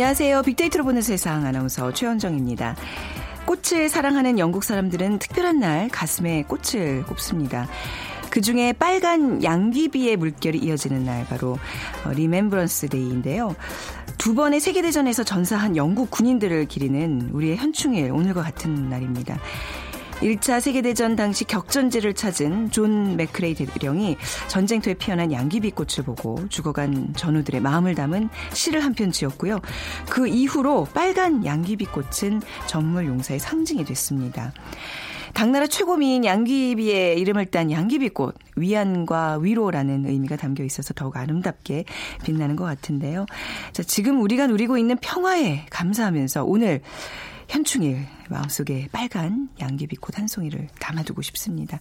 안녕하세요. 빅데이터로 보는 세상 아나운서 최현정입니다. 꽃을 사랑하는 영국 사람들은 특별한 날 가슴에 꽃을 꼽습니다. 그 중에 빨간 양귀비의 물결이 이어지는 날 바로 Remembrance Day인데요. 두 번의 세계대전에서 전사한 영국 군인들을 기리는 우리의 현충일 오늘과 같은 날입니다. 1차 세계대전 당시 격전지를 찾은 존 맥크레이 대령이 전쟁터에 피어난 양귀비꽃을 보고 죽어간 전우들의 마음을 담은 시를 한 편 지었고요. 그 이후로 빨간 양귀비꽃은 전물 용사의 상징이 됐습니다. 당나라 최고미인 양귀비의 이름을 딴 양귀비꽃 위안과 위로라는 의미가 담겨 있어서 더욱 아름답게 빛나는 것 같은데요. 자, 지금 우리가 누리고 있는 평화에 감사하면서 오늘 현충일 마음속에 빨간 양귀비꽃 한 송이를 담아두고 싶습니다.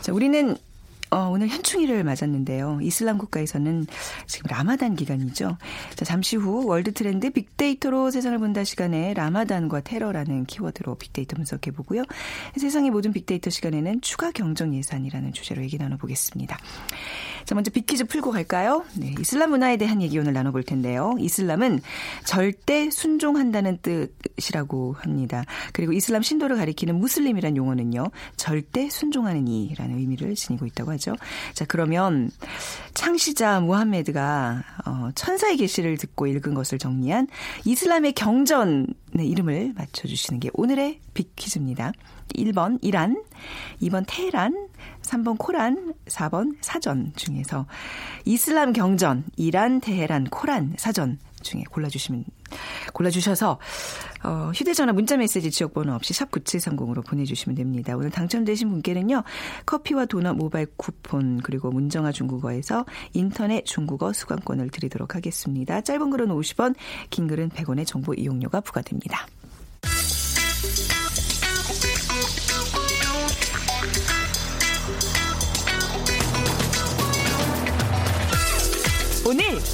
자, 우리는 어, 오늘 현충일을 맞았는데요. 이슬람 국가에서는 지금 라마단 기간이죠. 자, 잠시 후 월드 트렌드 빅데이터로 세상을 본다 시간에 라마단과 테러라는 키워드로 빅데이터 분석해 보고요. 세상의 모든 빅데이터 시간에는 추가 경정 예산이라는 주제로 얘기 나눠보겠습니다. 자, 먼저 빅퀴즈 풀고 갈까요? 네, 이슬람 문화에 대한 얘기 오늘 나눠볼 텐데요. 이슬람은 절대 순종한다는 뜻이라고 합니다. 그리고 이슬람 신도를 가리키는 무슬림이란 용어는요, 절대 순종하는 이라는 의미를 지니고 있다고 하죠. 자, 그러면 창시자 무함메드가 어, 천사의 계시를 듣고 읽은 것을 정리한 이슬람의 경전의 이름을 맞춰주시는 게 오늘의 빅퀴즈입니다. 1번 이란, 2번 테헤란, 3번 코란, 4번 사전 중에서 이슬람 경전, 이란, 테헤란, 코란, 사전 중에 골라주시면 골라주셔서 어, 휴대전화 문자메시지 지역번호 없이 샵 9730으로 보내주시면 됩니다. 오늘 당첨되신 분께는요. 커피와 도넛 모바일 쿠폰 그리고 문정아 중국어에서 인터넷 중국어 수강권을 드리도록 하겠습니다. 짧은 글은 50원 긴 글은 100원의 정보 이용료가 부과됩니다.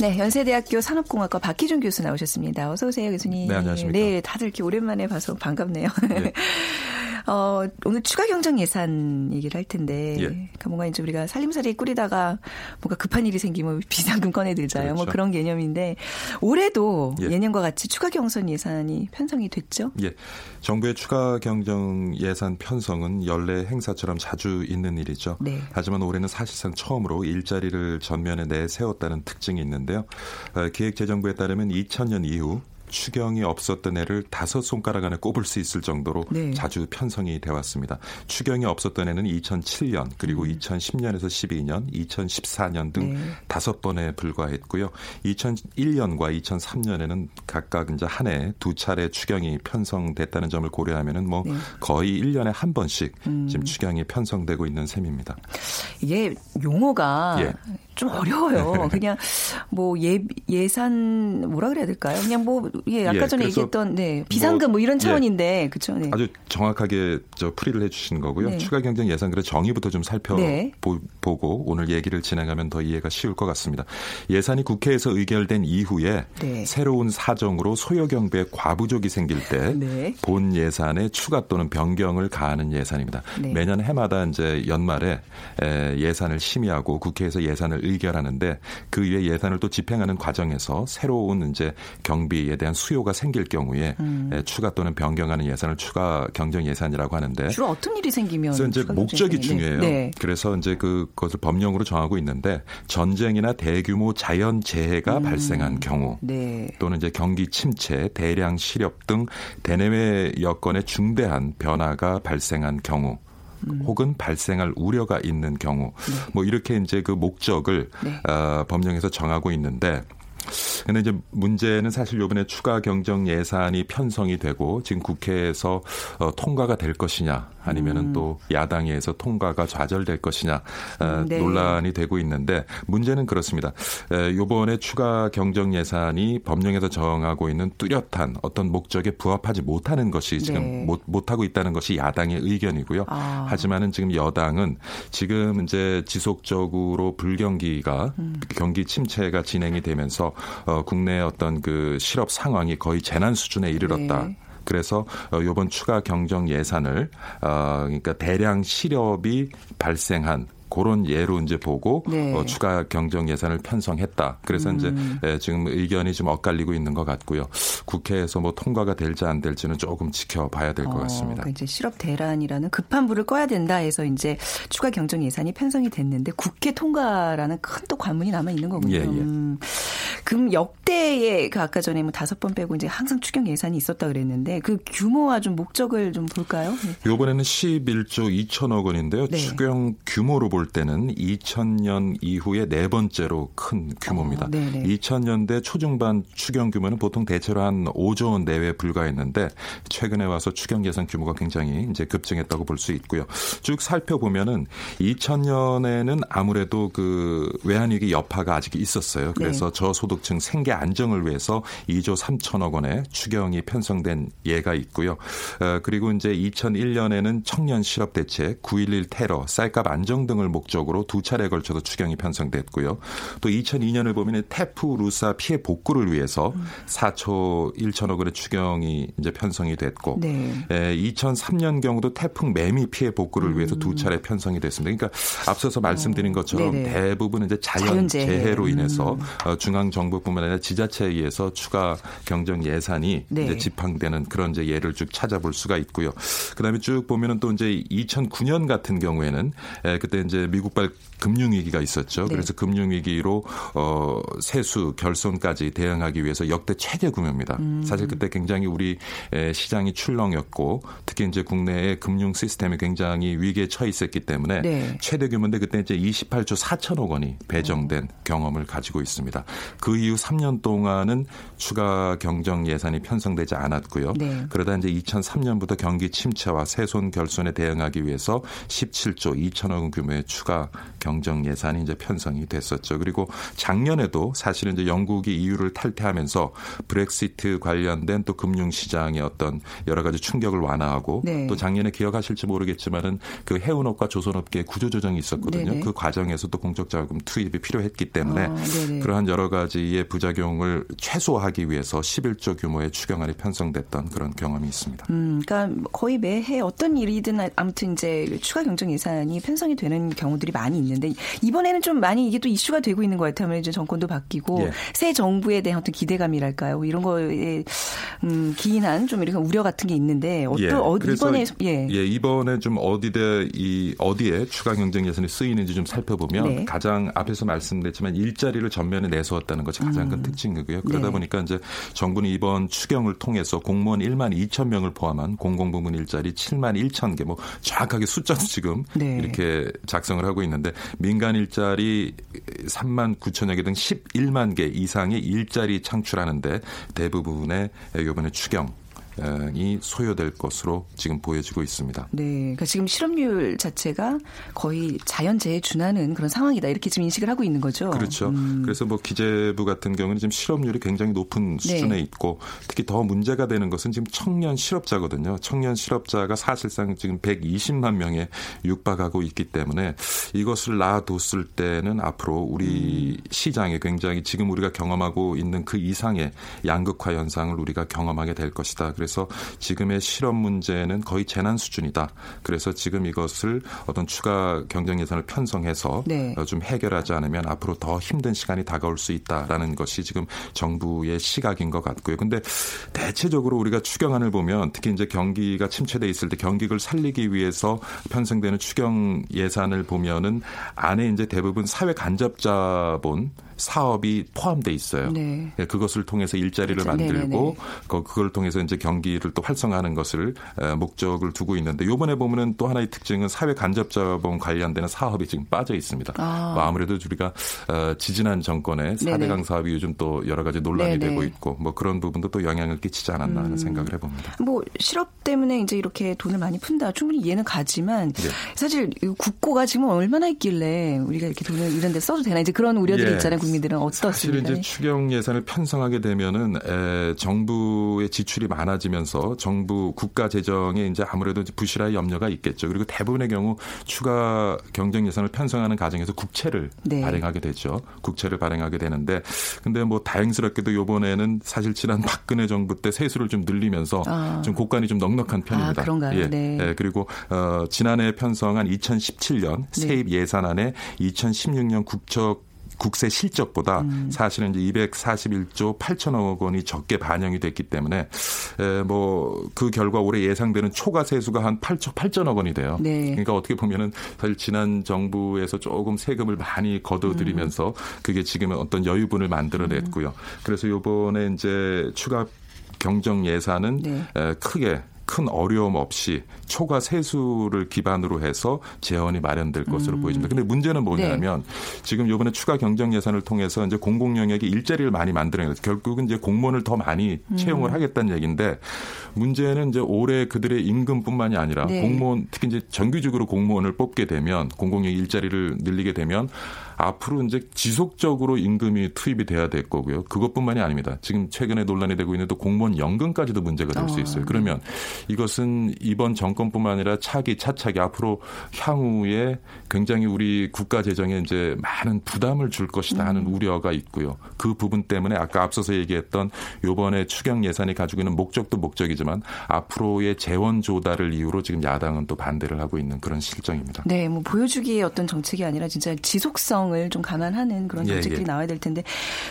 네, 연세대학교 산업공학과 박희준 교수 나오셨습니다. 어서 오세요, 교수님. 네, 안녕하십니까. 네, 다들 이렇게 오랜만에 봐서 반갑네요. 네. 어, 오늘 추가 경정 예산 얘기를 할 텐데, 예. 그러니까 뭔가 이제 우리가 살림살이 꾸리다가 뭔가 급한 일이 생기면 비상금 꺼내들잖아요. 뭐 그렇죠. 뭐 그런 개념인데, 올해도 예. 년과 같이 추가 경선 예산이 편성이 됐죠? 예. 정부의 추가 경정 예산 편성은 연례 행사처럼 자주 있는 일이죠. 네. 하지만 올해는 사실상 처음으로 일자리를 전면에 내세웠다는 특징이 있는데 요. 어, 기획재정부에 따르면 2000년 이후 추경이 없었던 애를 다섯 손가락 안에 꼽을 수 있을 정도로 네. 자주 편성이 되어 왔습니다. 추경이 없었던 애는 2007년 그리고 음. 2010년에서 12년, 2014년 등 네. 다섯 번에 불과했고요. 2001년과 2003년에는 각각 이제 한 해 두 차례 추경이 편성됐다는 점을 고려하면은 뭐 네. 거의 1년에 한 번씩 음. 지금 추경이 편성되고 있는 셈입니다. 이게 용어가 예. 좀 어려워요. 그냥 뭐 예, 예산 뭐라 그래야 될까요? 그냥 뭐 예, 아까 예, 전에 얘기했던 네, 비상금 뭐, 뭐 이런 예. 차원인데 예, 그렇죠. 네. 아주 정확하게 저 풀이를 해 주시는 거고요. 네. 추가 경정 예산 그래 정의부터 좀 살펴보고 네. 오늘 얘기를 진행하면 더 이해가 쉬울 것 같습니다. 예산이 국회에서 의결된 이후에 네. 새로운 사정으로 소요경부에 과부족이 생길 때본 네. 예산에 추가 또는 변경을 가하는 예산입니다. 네. 매년 해마다 이제 연말에 예산을 심의하고 국회에서 예산을 의결하는데 그 위에 예산을 또 집행하는 과정에서 새로운 이제 경비에 대한 수요가 생길 경우에 음. 추가 또는 변경하는 예산을 추가 경정 예산이라고 하는데 주로 어떤 일이 생기면 그래서 이제 목적이 중요해요. 네. 그래서 이제 그것을 법령으로 정하고 있는데 전쟁이나 대규모 자연 재해가 음. 발생한 경우 네. 또는 이제 경기 침체, 대량 실업 등 대내외 여건의 중대한 변화가 발생한 경우 음. 혹은 발생할 우려가 있는 경우 네. 뭐 이렇게 이제 그 목적을 네. 어, 법령에서 정하고 있는데 근데 이제 문제는 사실 요번에 추가 경정 예산이 편성이 되고 지금 국회에서 어, 통과가 될 것이냐 아니면은 음. 또 야당에서 통과가 좌절될 것이냐 어, 네. 논란이 되고 있는데 문제는 그렇습니다. 에, 요번에 추가 경정 예산이 법령에서 정하고 있는 뚜렷한 어떤 목적에 부합하지 못하는 것이 지금 네. 못, 못하고 있다는 것이 야당의 의견이고요. 아. 하지만은 지금 여당은 지금 이제 지속적으로 불경기가 음. 경기 침체가 진행이 되면서 어, 국내 어떤 그 실업 상황이 거의 재난 수준에 이르렀다. 네. 그래서 이번 추가 경정 예산을 어, 그러니까 대량 실업이 발생한 그런 예로 이제 보고 네. 어, 추가 경정 예산을 편성했다. 그래서 음. 이제 예, 지금 의견이 좀 엇갈리고 있는 것 같고요. 국회에서 뭐 통과가 될지 안 될지는 조금 지켜봐야 될것 어, 같습니다. 그러니까 이제 실업 대란이라는 급한 불을 꺼야 된다 해서 이제 추가 경정 예산이 편성이 됐는데 국회 통과라는 큰 또 관문이 남아 있는 거군요. 예, 예. 음. 그럼 역대의 그 아까 전에 뭐 다섯 번 빼고 이제 항상 추경 예산이 있었다 그랬는데 그 규모와 좀 목적을 좀 볼까요? 네. 이번에는 11조 2천억 원인데요. 네. 추경 규모로 볼 때는 2000년 이후에 네 번째로 큰 규모입니다. 어, 2000년대 초중반 추경 규모는 보통 대체로 한 5조 원 내외에 불과했는데 최근에 와서 추경 예산 규모가 굉장히 이제 급증했다고 볼 수 있고요. 쭉 살펴보면은 2000년에는 아무래도 그 외환위기 여파가 아직 있었어요. 그래서 네. 저소득층 생계 안정을 위해서 2조 3천억 원의 추경이 편성된 예가 있고요. 어, 그리고 이제 2001년에는 청년 실업 대책, 9.11 테러, 쌀값 안정 등을 목적으로 두 차례에 걸쳐서 추경이 편성됐고요. 또 2002년을 보면 태프 루사 피해 복구를 위해서 4초 1천억 원의 추경이 이제 편성이 됐고 네. 에, 2003년 경우도 태풍 매미 피해 복구를 위해서 두 음. 차례 편성이 됐습니다. 그러니까 앞서서 말씀드린 어, 것처럼 네 대부분 이제 자연 재해로 인해서 음. 어, 중앙 정부뿐만 아니라 지자체에 의해서 추가 경정 예산이 네. 이제 집행되는 그런 이제 예를 쭉 찾아볼 수가 있고요. 그다음에 쭉 보면은 또 이제 2009년 같은 경우에는 에, 그때 이제 미국발 금융위기가 있었죠. 네. 그래서 금융위기로 어, 세수 결손까지 대응하기 위해서 역대 최대 규모입니다. 음. 사실 그때 굉장히 우리 시장이 출렁였고 특히 이제 국내의 금융 시스템이 굉장히 위기에 처해 있었기 때문에 네. 최대 규모인데 그때 이제 28조 4천억 원이 배정된 음. 경험을 가지고 있습니다. 그 이후 3년 동안은 추가 경정 예산이 편성되지 않았고요. 네. 그러다 이제 2003년부터 경기 침체와 세손 결손에 대응하기 위해서 17조 2천억 원 규모의 추가 경정 예산이 이제 편성이 됐었죠. 그리고 작년에도 사실은 이제 영국이 EU를 탈퇴하면서 브렉시트 관련된 또 금융 시장의 어떤 여러 가지 충격을 완화하고 네. 또 작년에 기억하실지 모르겠지만은 그 해운업과 조선업계 구조 조정이 있었거든요. 네네. 그 과정에서 도 공적 자금 투입이 필요했기 때문에 아, 그러한 여러 가지의 부작용을 최소화하기 위해서 11조 규모의 추경안이 편성됐던 그런 경험이 있습니다. 음, 그러니까 거의 매해 어떤 일이든 아무튼 이제 추가 경정 예산이 편성이 되는 경우들이 많이 있는데 이번에는 좀 많이 이게 또 이슈가 되고 있는 것 같아요. 이제 정권도 바뀌고 예. 새 정부에 대한 어떤 기대감이랄까요. 이런 거에 음, 기인한 좀 이렇게 우려 같은 게 있는데 어떤 예. 어, 이번에 예. 예 이번에 좀 어디에 이 어디에 추가 경쟁 예산이 쓰이는지 좀 살펴보면 네. 가장 앞에서 말씀드렸지만 일자리를 전면에 내세웠다는 것이 가장 큰 음. 특징이고요. 그러다 네. 보니까 이제 정부는 이번 추경을 통해서 공무원 1만 2천 명을 포함한 공공부문 일자리 7만 1천 개 뭐 정확하게 숫자도 지금 네. 이렇게 작성 을 하고 있는데 민간 일자리 3만 9천여 개 등 11만 개 이상의 일자리 창출하는데 대부분의 이번에 추경 이 소요될 것으로 지금 보여지고 있습니다. 네, 그러니까 지금 실업률 자체가 거의 자연재해에 준하는 그런 상황이다 이렇게 지금 인식을 하고 있는 거죠. 그렇죠. 음. 그래서 뭐 기재부 같은 경우는 지금 실업률이 굉장히 높은 네. 수준에 네. 있고 특히 더 문제가 되는 것은 지금 청년 실업자거든요. 청년 실업자가 사실상 지금 120만 명에 육박하고 있기 때문에 이것을 놔뒀을 때는 앞으로 우리 음. 시장에 굉장히 지금 우리가 경험하고 있는 그 이상의 양극화 현상을 우리가 경험하게 될 것이다. 그래서 그래서 지금의 실업 문제는 거의 재난 수준이다. 그래서 지금 이것을 어떤 추가 경정 예산을 편성해서 네. 어, 좀 해결하지 않으면 앞으로 더 힘든 시간이 다가올 수 있다라는 것이 지금 정부의 시각인 것 같고요. 근데 대체적으로 우리가 추경안을 보면 특히 이제 경기가 침체돼 있을 때 경기를 살리기 위해서 편성되는 추경 예산을 보면은 안에 이제 대부분 사회 간접 자본 사업이 포함돼 있어요. 네. 예, 그것을 통해서 일자리를 그렇죠. 만들고 그, 그걸 통해서 이제 경기를 또 활성화하는 것을 목적을 두고 있는데 요번에 보면은 또 하나의 특징은 사회 간접 자본 관련되는 사업이 지금 빠져 있습니다. 아. 뭐 아무래도 우리가 어, 지지난 정권의 4대강 사업이 요즘 또 여러 가지 논란이 네네. 되고 있고 뭐 그런 부분도 또 영향을 끼치지 않았나 하는 음. 생각을 해봅니다. 뭐 실업 때문에 이제 이렇게 돈을 많이 푼다 충분히 이해는 가지만 네. 사실 국고가 지금 얼마나 있길래 우리가 이렇게 돈을 이런 데 써도 되나 이제 그런 우려들이 예. 있잖아요. 국민들은 어떻습니까? 사실 이제 추경 예산을 편성하게 되면은 에, 정부의 지출이 많아 많아지면서 정부 국가 재정에 이제 아무래도 부실할 염려가 있겠죠. 그리고 대부분의 경우 추가 경정 예산을 편성하는 과정에서 국채를 네. 발행하게 되죠. 국채를 발행하게 되는데 근데 뭐 다행스럽게도 요번에는 사실 지난 박근혜 정부 때 세수를 좀 늘리면서 아. 좀 곡간이 좀 넉넉한 편입니다. 아, 그런가요? 예. 네. 예. 그리고 어 지난해 편성한 2017년 세입 예산안에 2016년 국적 국세 실적보다 음. 사실은 이제 241조 8천억 원이 적게 반영이 됐기 때문에 뭐 그 결과 올해 예상되는 초과 세수가 한 8천 8천억 원이 돼요. 네. 그러니까 어떻게 보면은 사실 지난 정부에서 조금 세금을 많이 거둬들이면서 음. 그게 지금은 어떤 여유분을 만들어냈고요. 음. 그래서 요번에 이제 추가 경정 예산은 네. 크게 큰 어려움 없이 초과 세수를 기반으로 해서 재원이 마련될 것으로 음. 보여집니다. 근데 문제는 뭐냐면 네. 지금 이번에 추가 경정 예산을 통해서 이제 공공 영역에 일자리를 많이 만들어내서 결국은 이제 공무원을 더 많이 음. 채용을 하겠다는 얘기인데 문제는 이제 올해 그들의 임금뿐만이 아니라 네. 공무원 특히 이제 정규직으로 공무원을 뽑게 되면 공공 영역 일자리를 늘리게 되면 앞으로 이제 지속적으로 임금이 투입이 돼야 될 거고요. 그것뿐만이 아닙니다. 지금 최근에 논란이 되고 있는 또 공무원 연금까지도 문제가 될수 어. 있어요. 그러면 이것은 이번 정권뿐만 아니라 차기 차차기 앞으로 향후에 굉장히 우리 국가 재정에 이제 많은 부담을 줄 것이다 하는 음. 우려가 있고요. 그 부분 때문에 아까 앞서서 얘기했던 요번에 추경 예산이 가지고 있는 목적도 목적이지만 앞으로의 재원 조달을 이유로 지금 야당은 또 반대를 하고 있는 그런 실정입니다. 네, 뭐 보여주기의 어떤 정책이 아니라 진짜 지속성 가능성을 좀 감안하는 그런 정책들이 예, 예. 나와야 될 텐데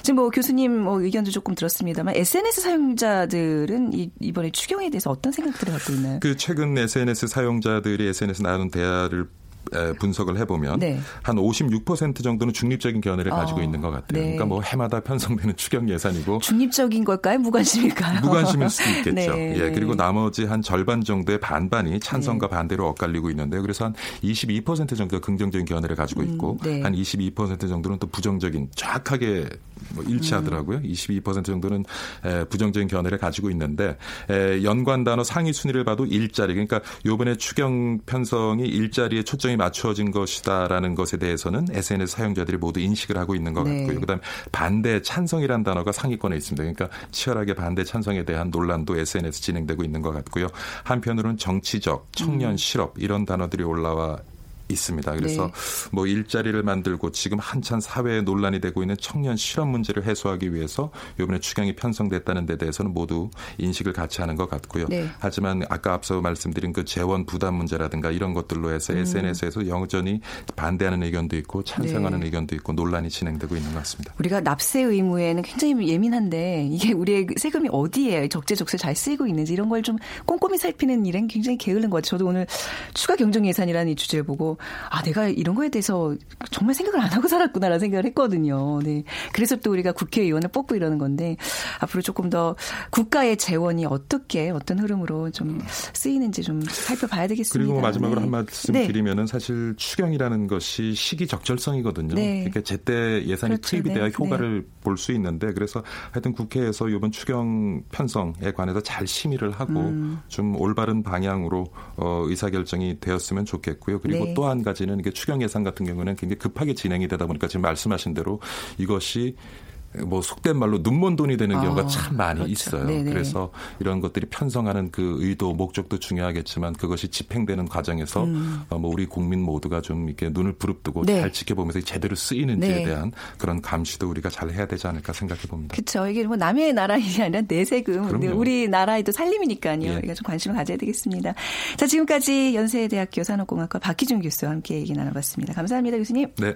지금 뭐 교수님 뭐 의견도 조금 들었습니다만 SNS 사용자들은 이, 이번에 추경에 대해서 어떤 생각들을 갖고 있나요? 그 최근 SNS 사용자들이 SNS 나눈 대화를 분석을 해보면 네. 한56% 정도는 중립적인 견해를 가지고 어, 있는 것 같아요. 네. 그러니까 뭐 해마다 편성되는 추경 예산이고 중립적인 걸까요? 무관심일까요? 무관심일 수도 있겠죠. 네. 예, 그리고 나머지 한 절반 정도의 반반이 찬성과 네. 반대로 엇갈리고 있는데요. 그래서 한 22% 정도 긍정적인 견해를 가지고 음, 있고 음, 한22% 정도는 또 부정적인 정확하게 뭐 일치하더라고요. 음. 22% 정도는 부정적인 견해를 가지고 있는데 연관 단어 상위 순위를 봐도 일자리 그러니까 요번에 추경 편성이 일자리에 초점이 맞추어진 것이다라는 것에 대해서는 SNS 사용자들이 모두 인식을 하고 있는 것 네. 같고요. 그다음 반대 찬성이란 단어가 상위권에 있습니다. 그러니까 치열하게 반대 찬성에 대한 논란도 SNS 진행되고 있는 것 같고요. 한편으로는 정치적, 청년 음. 실업 이런 단어들이 올라와 있습니다. 그래서 네. 뭐 일자리를 만들고 지금 한참 사회에 논란이 되고 있는 청년 실업 문제를 해소하기 위해서 이번에 추경이 편성됐다는 데 대해서는 모두 인식을 같이 하는 것 같고요. 네. 하지만 아까 앞서 말씀드린 그 재원 부담 문제라든가 이런 것들로 해서 음. SNS에서 여전히 반대하는 의견도 있고 찬성하는 네. 의견도 있고 논란이 진행되고 있는 것 같습니다. 우리가 납세 의무에는 굉장히 예민한데 이게 우리의 세금이 어디에 적재적소에 잘 쓰이고 있는지 이런 걸 좀 꼼꼼히 살피는 일은 굉장히 게으른 것 같아요. 저도 오늘 추가 경정 예산이라는 이 주제를 보고 아 내가 이런 거에 대해서 정말 생각을 안 하고 살았구나라는 생각을 했거든요. 네. 그래서 또 우리가 국회의원을 뽑고 이러는 건데 앞으로 조금 더 국가의 재원이 어떻게 어떤 흐름으로 좀 쓰이는지 좀 살펴봐야 되겠습니다. 그리고 마지막으로 네. 한 말씀 네. 드리면은 사실 추경이라는 것이 시기 적절성이거든요. 네. 그러니까 제때 예산이 그렇죠. 투입이 돼야 네. 효과를 네. 볼수 있는데 그래서 하여튼 국회에서 이번 추경 편성에 관해서 잘 심의를 하고 음. 좀 올바른 방향으로 어, 의사결정이 되었으면 좋겠고요. 그리고 네. 또 한 가지는 이게 추경 예산 같은 경우는 굉장히 급하게 진행이 되다 보니까 지금 말씀하신 대로 이것이 뭐 속된 말로 눈먼 돈이 되는 경우가 아, 참 많이 그렇죠. 있어요. 네네. 그래서 이런 것들이 편성하는 그 의도, 목적도 중요하겠지만 그것이 집행되는 과정에서 음. 어, 뭐 우리 국민 모두가 좀 이렇게 눈을 부릅뜨고 네. 잘 지켜보면서 제대로 쓰이는지에 네. 대한 그런 감시도 우리가 잘 해야 되지 않을까 생각해 봅니다. 그렇죠. 이게 뭐 남의 나라 일이 아니라 내 세금, 우리 나라에도 살림이니까요. 예. 우리가 좀 관심을 가져야 되겠습니다. 자, 지금까지 연세대학교 산업공학과 박희준 교수와 함께 얘기 나눠봤습니다. 감사합니다, 교수님. 네.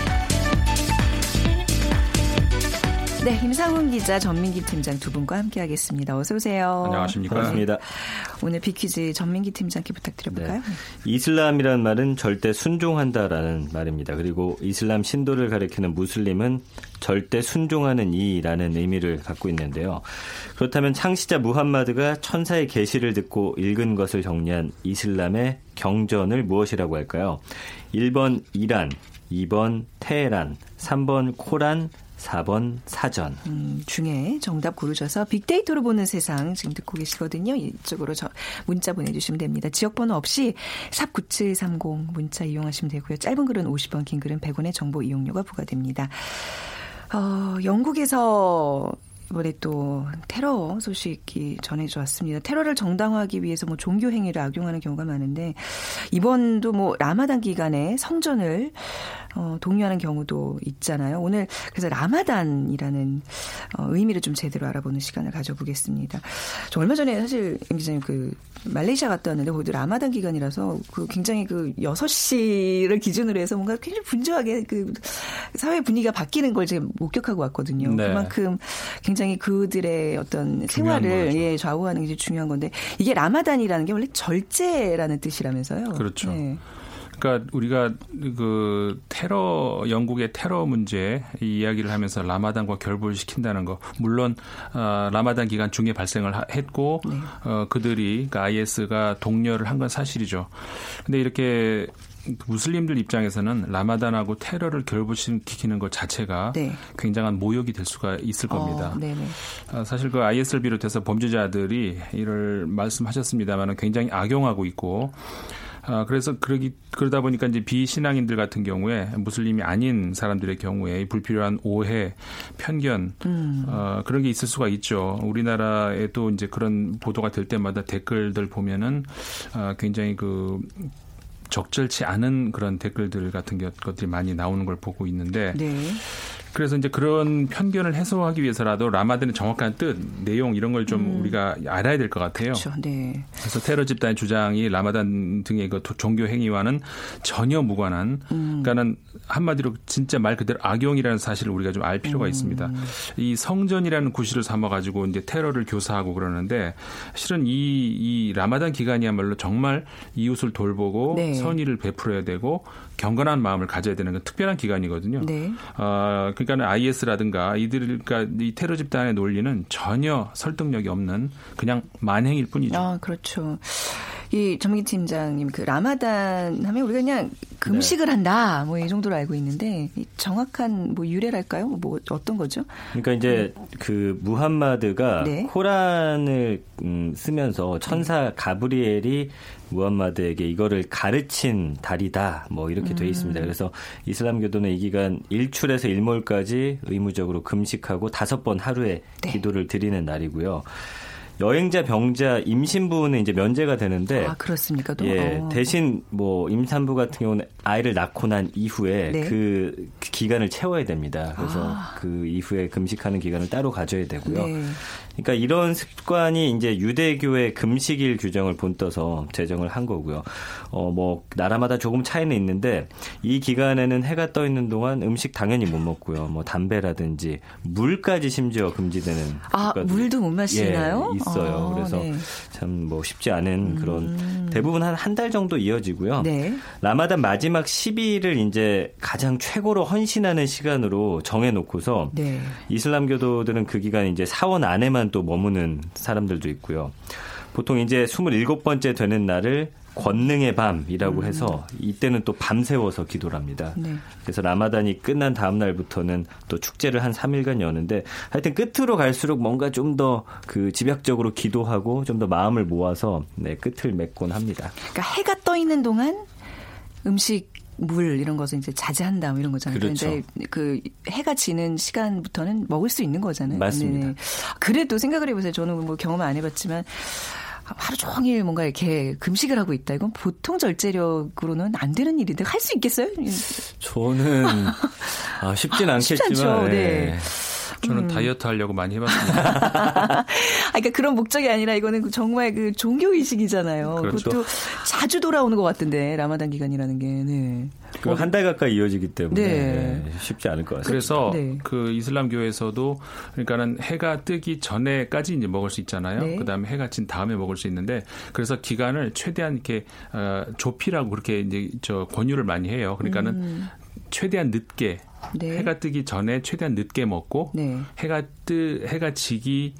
네, 임상훈 기자, 전민기 팀장 두 분과 함께하겠습니다. 어서 오세요. 안녕하십니까. 반갑습니다. 오늘 비퀴즈 전민기 팀장께 부탁드려볼까요? 네. 이슬람이라는 말은 절대 순종한다라는 말입니다. 그리고 이슬람 신도를 가리키는 무슬림은 절대 순종하는 이라는 의미를 갖고 있는데요. 그렇다면 창시자 무함마드가 천사의 계시를 듣고 읽은 것을 정리한 이슬람의 경전을 무엇이라고 할까요? 1번 이란, 2번 테헤란, 3번 코란, 4번 사전. 음, 중에 정답 고르셔서 빅데이터로 보는 세상 지금 듣고 계시거든요. 이쪽으로 저 문자 보내주시면 됩니다. 지역번호 없이 샵 9730 문자 이용하시면 되고요. 짧은 글은 50원, 긴 글은 100원의 정보 이용료가 부과됩니다. 어, 영국에서 이번에 또 테러 소식이 전해져 왔습니다. 테러를 정당화하기 위해서 뭐 종교 행위를 악용하는 경우가 많은데 이번도 뭐 라마단 기간에 성전을 어, 독려하는 경우도 있잖아요. 오늘 그래서 라마단이라는 어, 의미를 좀 제대로 알아보는 시간을 가져보겠습니다. 저 얼마 전에 사실 임 기자님 그 말레이시아 갔다 왔는데 거기도 라마단 기간이라서 그 굉장히 그 6시를 기준으로 해서 뭔가 굉장히 분주하게 그 사회 분위기가 바뀌는 걸 제가 목격하고 왔거든요. 네. 그만큼 굉장히 그들의 어떤 생활을 예, 좌우하는 게 중요한 건데 이게 라마단이라는 게 원래 절제라는 뜻이라면서요. 그렇죠. 네. 그러니까 우리가 그 테러 영국의 테러 문제 이 이야기를 하면서 라마단과 결부를 시킨다는 거 물론 어, 라마단 기간 중에 발생을 했고 네. 어, 그들이 그러니까 IS가 독려를 한 건 사실이죠. 근데 이렇게 무슬림들 입장에서는 라마단하고 테러를 결부시키는 것 자체가 네. 굉장한 모욕이 될 수가 있을 어, 겁니다. 어, 사실 그 IS를 비롯해서 범죄자들이 이를 말씀하셨습니다만은 굉장히 악용하고 있고 아, 그래서 그러기 그러다 보니까 이제 비신앙인들 같은 경우에 무슬림이 아닌 사람들의 경우에 불필요한 오해, 편견 음. 어, 그런 게 있을 수가 있죠. 우리나라에도 이제 그런 보도가 될 때마다 댓글들 보면은 어, 굉장히 그 적절치 않은 그런 댓글들 같은 것들이 많이 나오는 걸 보고 있는데 네. 그래서 이제 그런 편견을 해소하기 위해서라도 라마단의 정확한 뜻, 내용 이런 걸좀 음. 우리가 알아야 될 것 같아요. 그렇죠. 네. 그래서 테러 집단의 주장이 라마단 등의 그 종교 행위와는 전혀 무관한, 음. 그러니까는 한마디로 진짜 말 그대로 악용이라는 사실을 우리가 좀 알 필요가 음. 있습니다. 이 성전이라는 구실을 삼아 가지고 이제 테러를 교사하고 그러는데 실은 이, 이 라마단 기간이야말로 정말 이웃을 돌보고 네. 선의를 베풀어야 되고 경건한 마음을 가져야 되는 건 특별한 기간이거든요. 네. 어, 그러니까 IS라든가 이들 그러니까 이 테러 집단의 논리는 전혀 설득력이 없는 그냥 만행일 뿐이죠. 아, 그렇죠. 이 전민기 팀장님 그 라마단 하면 우리가 그냥 금식을 네. 한다 뭐 이 정도로 알고 있는데 정확한 뭐 유래랄까요? 뭐 어떤 거죠? 그러니까 이제 그 무함마드가 네. 코란을 음, 쓰면서 천사 가브리엘이 무함마드에게 이거를 가르친 달이다. 뭐 이렇게 돼 있습니다. 음. 그래서 이슬람교도는 이 기간 일출에서 일몰까지 의무적으로 금식하고 다섯 번 하루에 네. 기도를 드리는 날이고요. 여행자, 병자, 임신부는 이제 면제가 되는데 아 그렇습니까? 또? 예, 어. 대신 뭐 임산부 같은 경우는 아이를 낳고 난 이후에 네. 그 기간을 채워야 됩니다. 그래서 아. 그 이후에 금식하는 기간을 따로 가져야 되고요. 네. 그러니까 이런 습관이 이제 유대교의 금식일 규정을 본떠서 제정을 한 거고요. 어, 뭐, 나라마다 조금 차이는 있는데 이 기간에는 해가 떠 있는 동안 음식 당연히 못 먹고요. 뭐, 담배라든지 물까지 심지어 금지되는. 아, 물도 못 마시나요? 예, 있어요. 아, 그래서 네. 참뭐 쉽지 않은 그런 음. 대부분 한 한 달 정도 이어지고요. 네. 라마단 마지막 10일을 이제 가장 최고로 헌신하는 시간으로 정해놓고서 네. 이슬람교도들은 그 기간 이제 사원 안에만 또 머무는 사람들도 있고요. 보통 이제 27번째 되는 날을 권능의 밤이라고 음. 해서 이때는 또 밤새워서 기도를 합니다. 네. 그래서 라마단이 끝난 다음 날부터는 또 축제를 한 3일간 여는데 하여튼 끝으로 갈수록 뭔가 좀 더 그 집약적으로 기도하고 좀 더 마음을 모아서 네, 끝을 맺곤 합니다. 그러니까 해가 떠 있는 동안 음식 물 이런 것을 이제 자제한다 뭐 이런 거잖아요. 그렇죠. 이제 그 해가 지는 시간부터는 먹을 수 있는 거잖아요. 맞습니다. 네. 그래도 생각을 해보세요. 저는 뭐 경험 안 해봤지만 하루 종일 뭔가 이렇게 금식을 하고 있다. 이건 보통 절제력으로는 안 되는 일인데 할 수 있겠어요? 저는 아, 쉽진 않겠지만. 네. 네. 저는 음. 다이어트 하려고 많이 해봤습니다. 아, 그러니까 그런 목적이 아니라 이거는 정말 그 종교 의식이잖아요. 그렇죠. 그것도 자주 돌아오는 것 같은데 라마단 기간이라는 게. 네. 그 한 달 가까이 이어지기 때문에 네. 쉽지 않을 것 같습니다. 그래서 네. 그 이슬람교에서도 그러니까는 해가 뜨기 전에까지 이제 먹을 수 있잖아요. 네. 그다음에 해가 진 다음에 먹을 수 있는데 그래서 기간을 최대한 이렇게 어, 좁히라고 그렇게 이제 저 권유를 많이 해요. 그러니까는 음. 최대한 늦게 네. 해가 뜨기 전에 최대한 늦게 먹고 네. 해가 뜨 해가 지기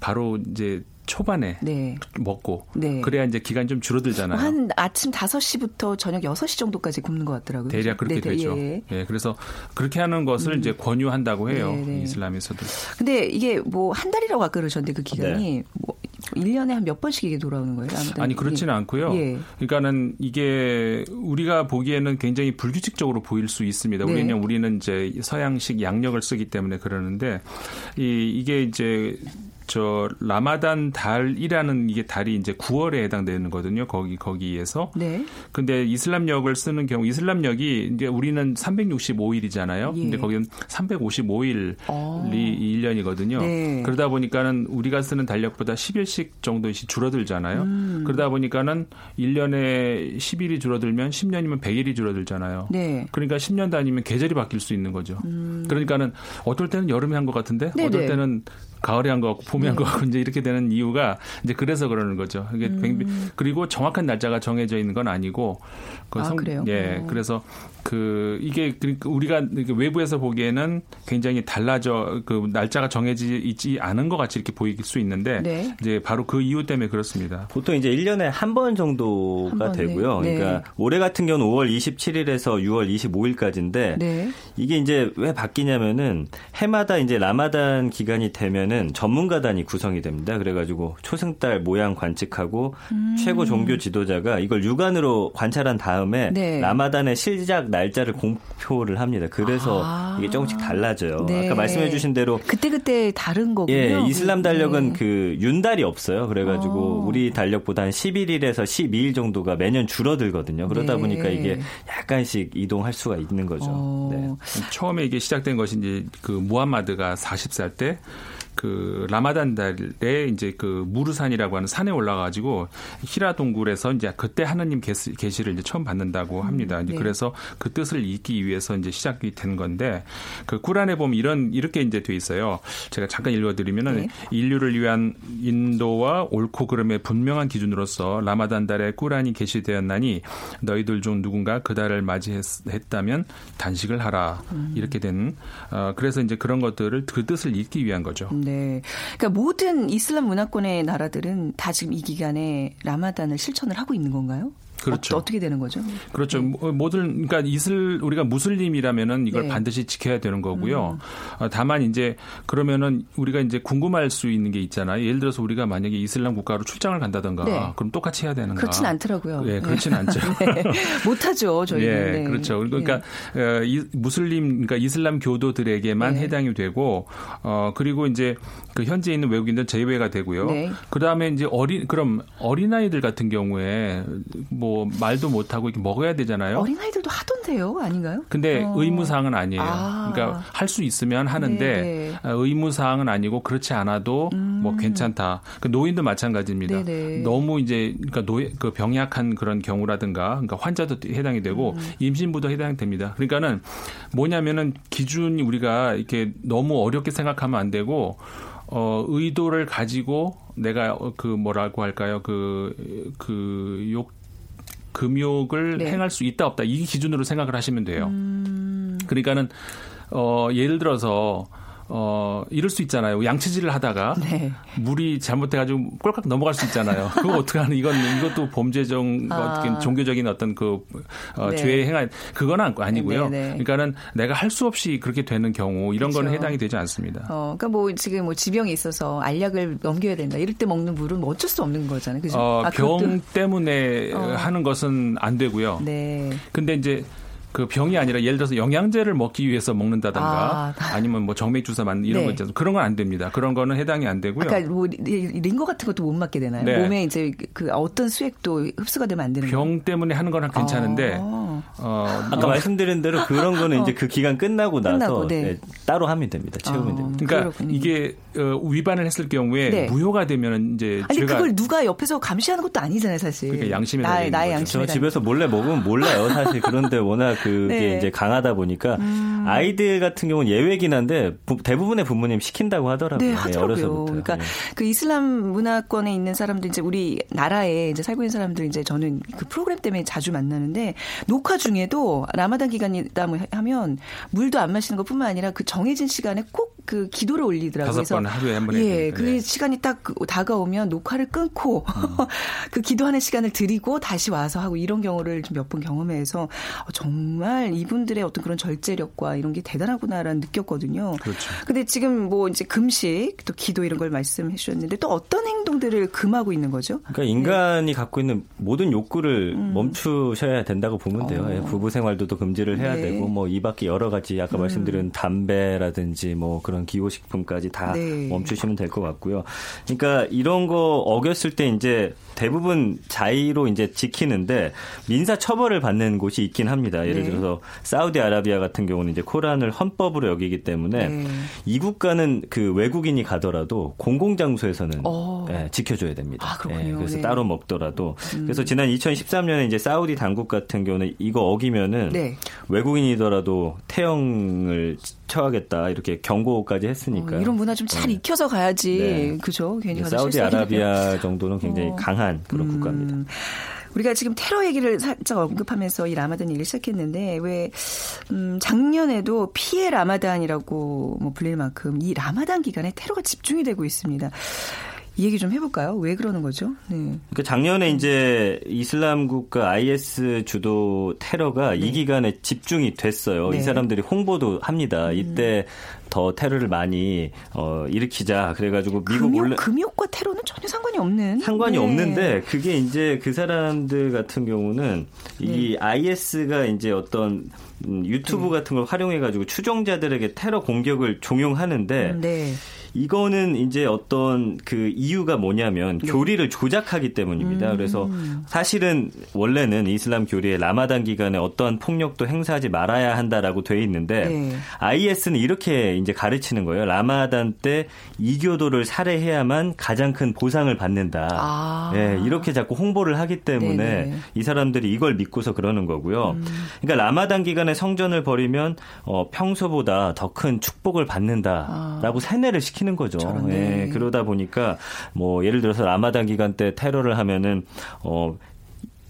바로 이제 초반에 네. 먹고 네. 그래야 이제 기간이 좀 줄어들잖아요. 한 아침 5시부터 저녁 6시 정도까지 굶는 것 같더라고요. 대략 그렇게 네, 되죠. 예. 예. 그래서 그렇게 하는 것을 음. 이제 권유한다고 해요. 네, 네. 이슬람에서도. 근데 이게 뭐 한 달이라고 아까 그러셨는데 그 기간이 네. 뭐 1년에 한 몇 번씩 이게 돌아오는 거예요? 아니 그렇지는 예. 않고요. 예. 그러니까는 이게 우리가 보기에는 굉장히 불규칙적으로 보일 수 있습니다. 네. 우리는 우리는 이제 서양식 양력을 쓰기 때문에 그러는데 이 이게 이제 저 라마단 달이라는 이게 달이 이제 9월에 해당되는 거거든요. 거기 거기에서. 네. 근데 이슬람력을 쓰는 경우 이슬람력이 이제 우리는 365일이잖아요. 예. 근데 거기는 355일이 어. 1년이거든요. 네. 그러다 보니까는 우리가 쓰는 달력보다 10일씩 정도씩 줄어들잖아요. 음. 그러다 보니까는 1년에 10일이 줄어들면 10년이면 100일이 줄어들잖아요. 네. 그러니까 10년 단위면 계절이 바뀔 수 있는 거죠. 음. 그러니까는 어떨 때는 여름에 한 것 같은데 네네. 어떨 때는 가을에 한 거 같고 봄에 한거 네. 같고 이제 이렇게 되는 이유가 이제 그래서 그러는 거죠. 이게 음. 그리고 정확한 날짜가 정해져 있는 건 아니고 그 아, 성, 그래요? 예. 어. 그래서 그 이게 그러니까 우리가 외부에서 보기에는 굉장히 달라져 그 날짜가 정해지 있지 않은 것 같이 이렇게 보일 수 있는데 네. 이제 바로 그 이유 때문에 그렇습니다. 보통 이제 1년에 한 번 정도가 한 번, 되고요. 네. 그러니까 네. 올해 같은 경우는 5월 27일에서 6월 25일까지인데 네. 이게 이제 왜 바뀌냐면은 해마다 이제 라마단 기간이 되면은 전문가단이 구성이 됩니다. 그래가지고 초승달 모양 관측하고 음. 최고 종교 지도자가 이걸 육안으로 관찰한 다음에 네. 라마단의 시작 날짜를 공표를 합니다. 그래서 아. 이게 조금씩 달라져요. 네. 아까 말씀해주신 대로 그때 그때 다른 거군요. 예, 이슬람 달력은 네. 그 윤달이 없어요. 그래가지고 아. 우리 달력보다 한 11일에서 12일 정도가 매년 줄어들거든요. 그러다 네. 보니까 이게 약간씩 이동할 수가 있는 거죠. 어. 네. 처음에 이게 시작된 것이 이제 그 무함마드가 40살 때 그 라마단 달에 이제 그 무르산이라고 하는 산에 올라가지고 히라 동굴에서 이제 그때 하느님 계시를 이제 처음 받는다고 음, 합니다. 음, 네. 그래서 그 뜻을 잊기 위해서 이제 시작이 된 건데 그 꾸란에 보면 이런 이렇게 이제 돼 있어요. 제가 잠깐 읽어드리면은 네. 인류를 위한 인도와 옳고 그름의 분명한 기준으로서 라마단 달에 꾸란이 게시되었나니 너희들 중 누군가 그 달을 맞이했다면 단식을 하라 음. 이렇게 된 어, 그래서 이제 그런 것들을 그 뜻을 잊기 위한 거죠. 음. 네. 그러니까 모든 이슬람 문화권의 나라들은 다 지금 이 기간에 라마단을 실천을 하고 있는 건가요? 그렇죠. 어, 떻게 되는 거죠? 그렇죠. 네. 모든 그러니까 이슬 우리가 무슬림이라면은 이걸 네. 반드시 지켜야 되는 거고요. 음. 어, 다만 이제 그러면은 우리가 이제 궁금할 수 있는 게 있잖아요. 예를 들어서 우리가 만약에 이슬람 국가로 출장을 간다던가 네. 그럼 똑같이 해야 되는가? 그렇진 않더라고요. 네, 그렇진 네. 않죠. 네. 못하죠, 저희는. 네, 그렇죠. 그러니까 어, 이, 무슬림 그러니까 이슬람 교도들에게만 해당이 되고 어 그리고 이제 그 현재 있는 외국인들 제외가 되고요. 그 다음에 이제 어린 그럼 어린 아이들 같은 경우에 뭐뭐 말도 못 하고 이렇게 먹어야 되잖아요. 어린 아이들도 하던데요, 아닌가요? 근데 어. 의무사항은 아니에요. 아. 그러니까 할 수 있으면 하는데 네. 아, 의무사항은 아니고 그렇지 않아도 음. 뭐 괜찮다. 그 노인도 마찬가지입니다. 네네. 너무 이제 그러니까 노예, 그 병약한 그런 경우라든가 그러니까 환자도 해당이 되고 음. 임신부도 해당이 됩니다. 그러니까는 뭐냐면은 기준이 우리가 이렇게 너무 어렵게 생각하면 안 되고 어, 의도를 가지고 내가 그 뭐라고 할까요? 그, 그 욕, 금욕을 네. 행할 수 있다 없다 이 기준으로 생각을 하시면 돼요. 음. 그러니까는 어 예를 들어서 어, 이럴 수 있잖아요. 양치질을 하다가 네. 물이 잘못해가지고 꼴깍 넘어갈 수 있잖아요. 그거 어떻게 하는 이건 이것도 범죄적 아. 어떻게 종교적인 어떤 그 어, 네. 죄의 행한 그건 아니고요. 네, 네, 그러니까는 내가 할 수 없이 그렇게 되는 경우 이런 그렇죠. 거는 해당이 되지 않습니다. 어, 그러니까 뭐 지금 뭐 지병이 있어서 알약을 넘겨야 된다. 이럴 때 먹는 물은 뭐 어쩔 수 없는 거잖아요. 그죠? 어, 아, 병 그것도... 때문에 어. 하는 것은 안 되고요. 네. 근데 이제 그 병이 아니라 예를 들어서 영양제를 먹기 위해서 먹는다든가 아, 니면뭐 정맥 주사 맞는 이런 네. 거 있잖아요. 그런 건 안 됩니다. 그런 거는 해당이 안 되고요. 그러니까 뭐 링거 같은 것도 못 맞게 되나요? 네. 몸에 이제 그 어떤 수액도 흡수가 되면 안 되는 병? 때문에 하는 거는 괜찮은데 아. 어, 아까 뭐. 말씀드린 대로 그런 거는 이제 그 기간 끝나고 나서 끝나고, 네. 네, 따로 하면 됩니다. 채우면 아, 됩니다. 그러니까 그렇군요. 이게 어, 위반을 했을 경우에 네. 무효가 되면 이제 아니 그걸 누가 옆에서 감시하는 것도 아니잖아요, 사실. 그러니까 양심에 나의, 나의 양심에 집에서 몰래 먹으면 몰라요, 사실. 그런데 워낙 그게 네. 이제 강하다 보니까 음. 아이들 같은 경우는 예외긴 한데 대부분의 부모님 시킨다고 하더라고요. 네, 네 하더라고요. 어려서부터. 그러니까 네. 그 이슬람 문화권에 있는 사람들 이제 우리 나라에 이제 살고 있는 사람들 이제 저는 그 프로그램 때문에 자주 만나는데 녹화 중 에도 라마단 기간이다 하면 물도 안 마시는 것뿐만 아니라 그 정해진 시간에 꼭 그 기도를 올리더라고요. 다섯 번 하루에 한 번. 예, 그 네. 시간이 딱 다가오면 녹화를 끊고 음. 그 기도하는 시간을 드리고 다시 와서 하고 이런 경우를 좀 몇 번 경험해서 어, 정말 이분들의 어떤 그런 절제력과 이런 게 대단하구나라는 느꼈거든요. 그렇죠. 근데 지금 뭐 이제 금식 또 기도 이런 걸 말씀해 주셨는데 또 어떤 행동들을 금하고 있는 거죠? 그러니까 인간이 네. 갖고 있는 모든 욕구를 음. 멈추셔야 된다고 보면 돼요. 어. 예, 부부 생활도 또 금지를 해야 네. 되고 뭐 이 밖에 여러 가지 아까 음. 말씀드린 담배라든지 뭐 그런 기호식품까지 다 네. 멈추시면 될 것 같고요. 그러니까 이런 거 어겼을 때 이제 대부분 자의로 이제 지키는데 민사 처벌을 받는 곳이 있긴 합니다. 예를 네. 들어서 사우디아라비아 같은 경우는 이제 코란을 헌법으로 여기기 때문에 네. 이 국가는 그 외국인이 가더라도 공공장소에서는 어. 네, 지켜줘야 됩니다. 아, 네, 그래서 네. 따로 먹더라도 음. 그래서 지난 2013년에 이제 사우디 당국 같은 경우는 이거 어기면은 네. 외국인이더라도 태형을 처하겠다 이렇게 경고까지 했으니까 어, 이런 문화 좀잘 네. 익혀서 가야지 그죠? 괜히 사우디아라비아 정도는 굉장히 어. 강한 강한 그런 음. 국가입니다. 우리가 지금 테러 얘기를 살짝 언급하면서 이 라마단 얘기를 시작했는데 왜 음, 작년에도 피해 라마단이라고 뭐 불릴 만큼 이 라마단 기간에 테러가 집중이 되고 있습니다. 이 얘기 좀 해볼까요? 왜 그러는 거죠? 네. 그 작년에 이제 이슬람 국가 IS 주도 테러가 네. 이 기간에 집중이 됐어요. 네. 이 사람들이 홍보도 합니다. 음. 이때 더 테러를 많이 어, 일으키자 그래가지고 미국 금욕, 원래 금욕과 테러는 전혀 상관이 없는 상관이 네. 없는데 그게 이제 그 사람들 같은 경우는 이 네. IS가 이제 어떤 음, 유튜브 네. 같은 걸 활용해가지고 추종자들에게 테러 공격을 종용하는데. 음, 네. 이거는 이제 어떤 그 이유가 뭐냐면 네. 교리를 조작하기 때문입니다. 음. 그래서 사실은 원래는 이슬람 교리에 라마단 기간에 어떠한 폭력도 행사하지 말아야 한다라고 돼 있는데 네. IS는 이렇게 이제 가르치는 거예요. 라마단 때 이교도를 살해해야만 가장 큰 보상을 받는다. 아. 네, 이렇게 자꾸 홍보를 하기 때문에 네네. 이 사람들이 이걸 믿고서 그러는 거고요. 음. 그러니까 라마단 기간에 성전을 벌이면 어, 평소보다 더 큰 축복을 받는다라고 아. 세뇌를 시키는 시키는 거죠. 예, 그러다 보니까 뭐 예를 들어서 라마단 기간 때 테러를 하면은 어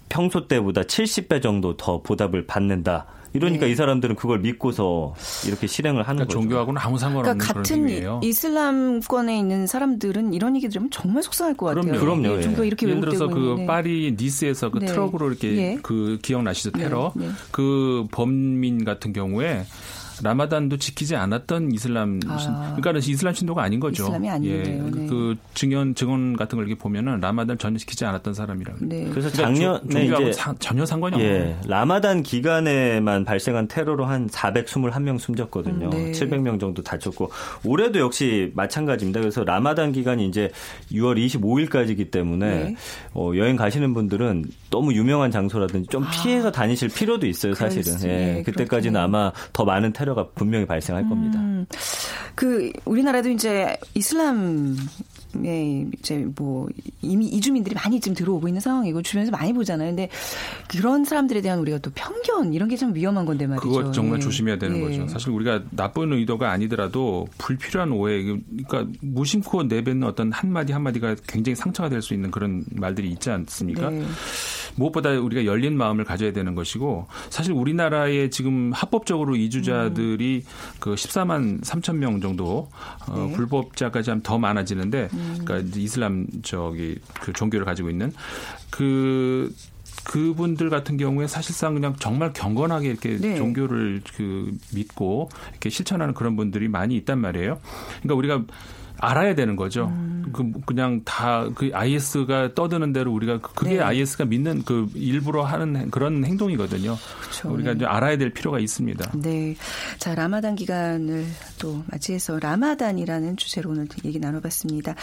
평소 때보다 70배 정도 더 보답을 받는다. 이러니까 네. 이 사람들은 그걸 믿고서 이렇게 실행을 하는 그러니까 거죠. 종교하고는 아무 상관없는 그러니까 같은 이슬람권에 있는 사람들은 이런 얘기 들으면 정말 속상할 것 같아요. 그럼요. 그럼요. 예. 종교 이렇게 예를 들어서 그 있는데. 파리 니스에서 그 네. 트럭으로 이렇게 예. 그 기억나시죠 테러 네. 네. 그 범민 같은 경우에 라마단도 지키지 않았던 이슬람 아. 그러니까 이슬람 신도가 아닌 거죠. 이슬람이 아니에요. 예. 네. 그 증언 증언 같은 걸 이렇게 보면은 라마단 전혀 지키지 않았던 사람이라고. 네. 그래서 작년에 그러니까 이제 사, 전혀 상관이 예. 없는 라마단 기간에만 발생한 테러로 한 421명 숨졌거든요. 음, 네. 700명 정도 다쳤고 올해도 역시 마찬가지입니다. 그래서 라마단 기간이 이제 6월 25일까지이기 때문에 네. 어, 여행 가시는 분들은 너무 유명한 장소라든지 좀 아. 피해서 다니실 필요도 있어요, 사실은. 예. 그때까지는 아마 더 많은 테러 테러가 분명히 발생할 겁니다. 음, 그 우리나라도 이제 이슬람 예, 이제 뭐 이미 이주민들이 많이 지금 들어오고 있는 상황이고 주변에서 많이 보잖아요. 근데 그런 사람들에 대한 우리가 또 편견 이런 게 참 위험한 건데 말이죠. 그거 정말 예. 조심해야 되는 예. 거죠. 사실 우리가 나쁜 의도가 아니더라도 불필요한 오해, 그러니까 무심코 내뱉는 어떤 한 마디 한 마디가 굉장히 상처가 될 수 있는 그런 말들이 있지 않습니까? 네. 무엇보다 우리가 열린 마음을 가져야 되는 것이고 사실 우리나라에 지금 합법적으로 이주자들이 음. 그 14만 3천 명 정도 어, 네. 불법자까지 하면 더 많아지는데 음. 그러니까 이슬람 저기 그 종교를 가지고 있는 그 그분들 같은 경우에 사실상 그냥 정말 경건하게 이렇게 네. 종교를 그 믿고 이렇게 실천하는 그런 분들이 많이 있단 말이에요. 그러니까 우리가 알아야 되는 거죠. 음. 그 그냥 다 그 IS가 떠드는 대로 우리가 그, 그게 네. IS가 믿는 그 일부러 하는 그런 행동이거든요. 그렇죠. 우리가 네. 알아야 될 필요가 있습니다. 네. 자, 라마단 기간을 또 맞이해서 라마단이라는 주제로 오늘 얘기 나눠봤습니다.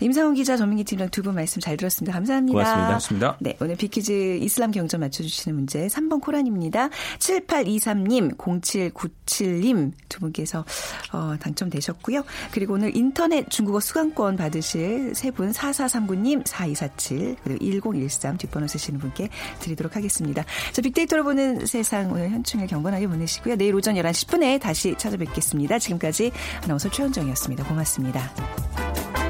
임상훈 기자, 전민기 팀장 두 분 말씀 잘 들었습니다. 감사합니다. 고맙습니다. 고맙습니다. 네. 오늘 비키즈 이슬람 경전 맞춰주시는 문제 3번 코란입니다. 7823님, 0797님 두 분께서 어, 당첨되셨고요. 그리고 오늘 인터넷 중국어 수강권 받으 실 세 분 4439님 4247 그리고 1013 뒷번호 쓰시는 분께 드리도록 하겠습니다. 자 빅데이터로 보는 세상 오늘 현충일 경건하게 보내시고요. 내일 오전 11시 10분에 다시 찾아뵙겠습니다. 지금까지 아나운서 최현정이었습니다. 고맙습니다.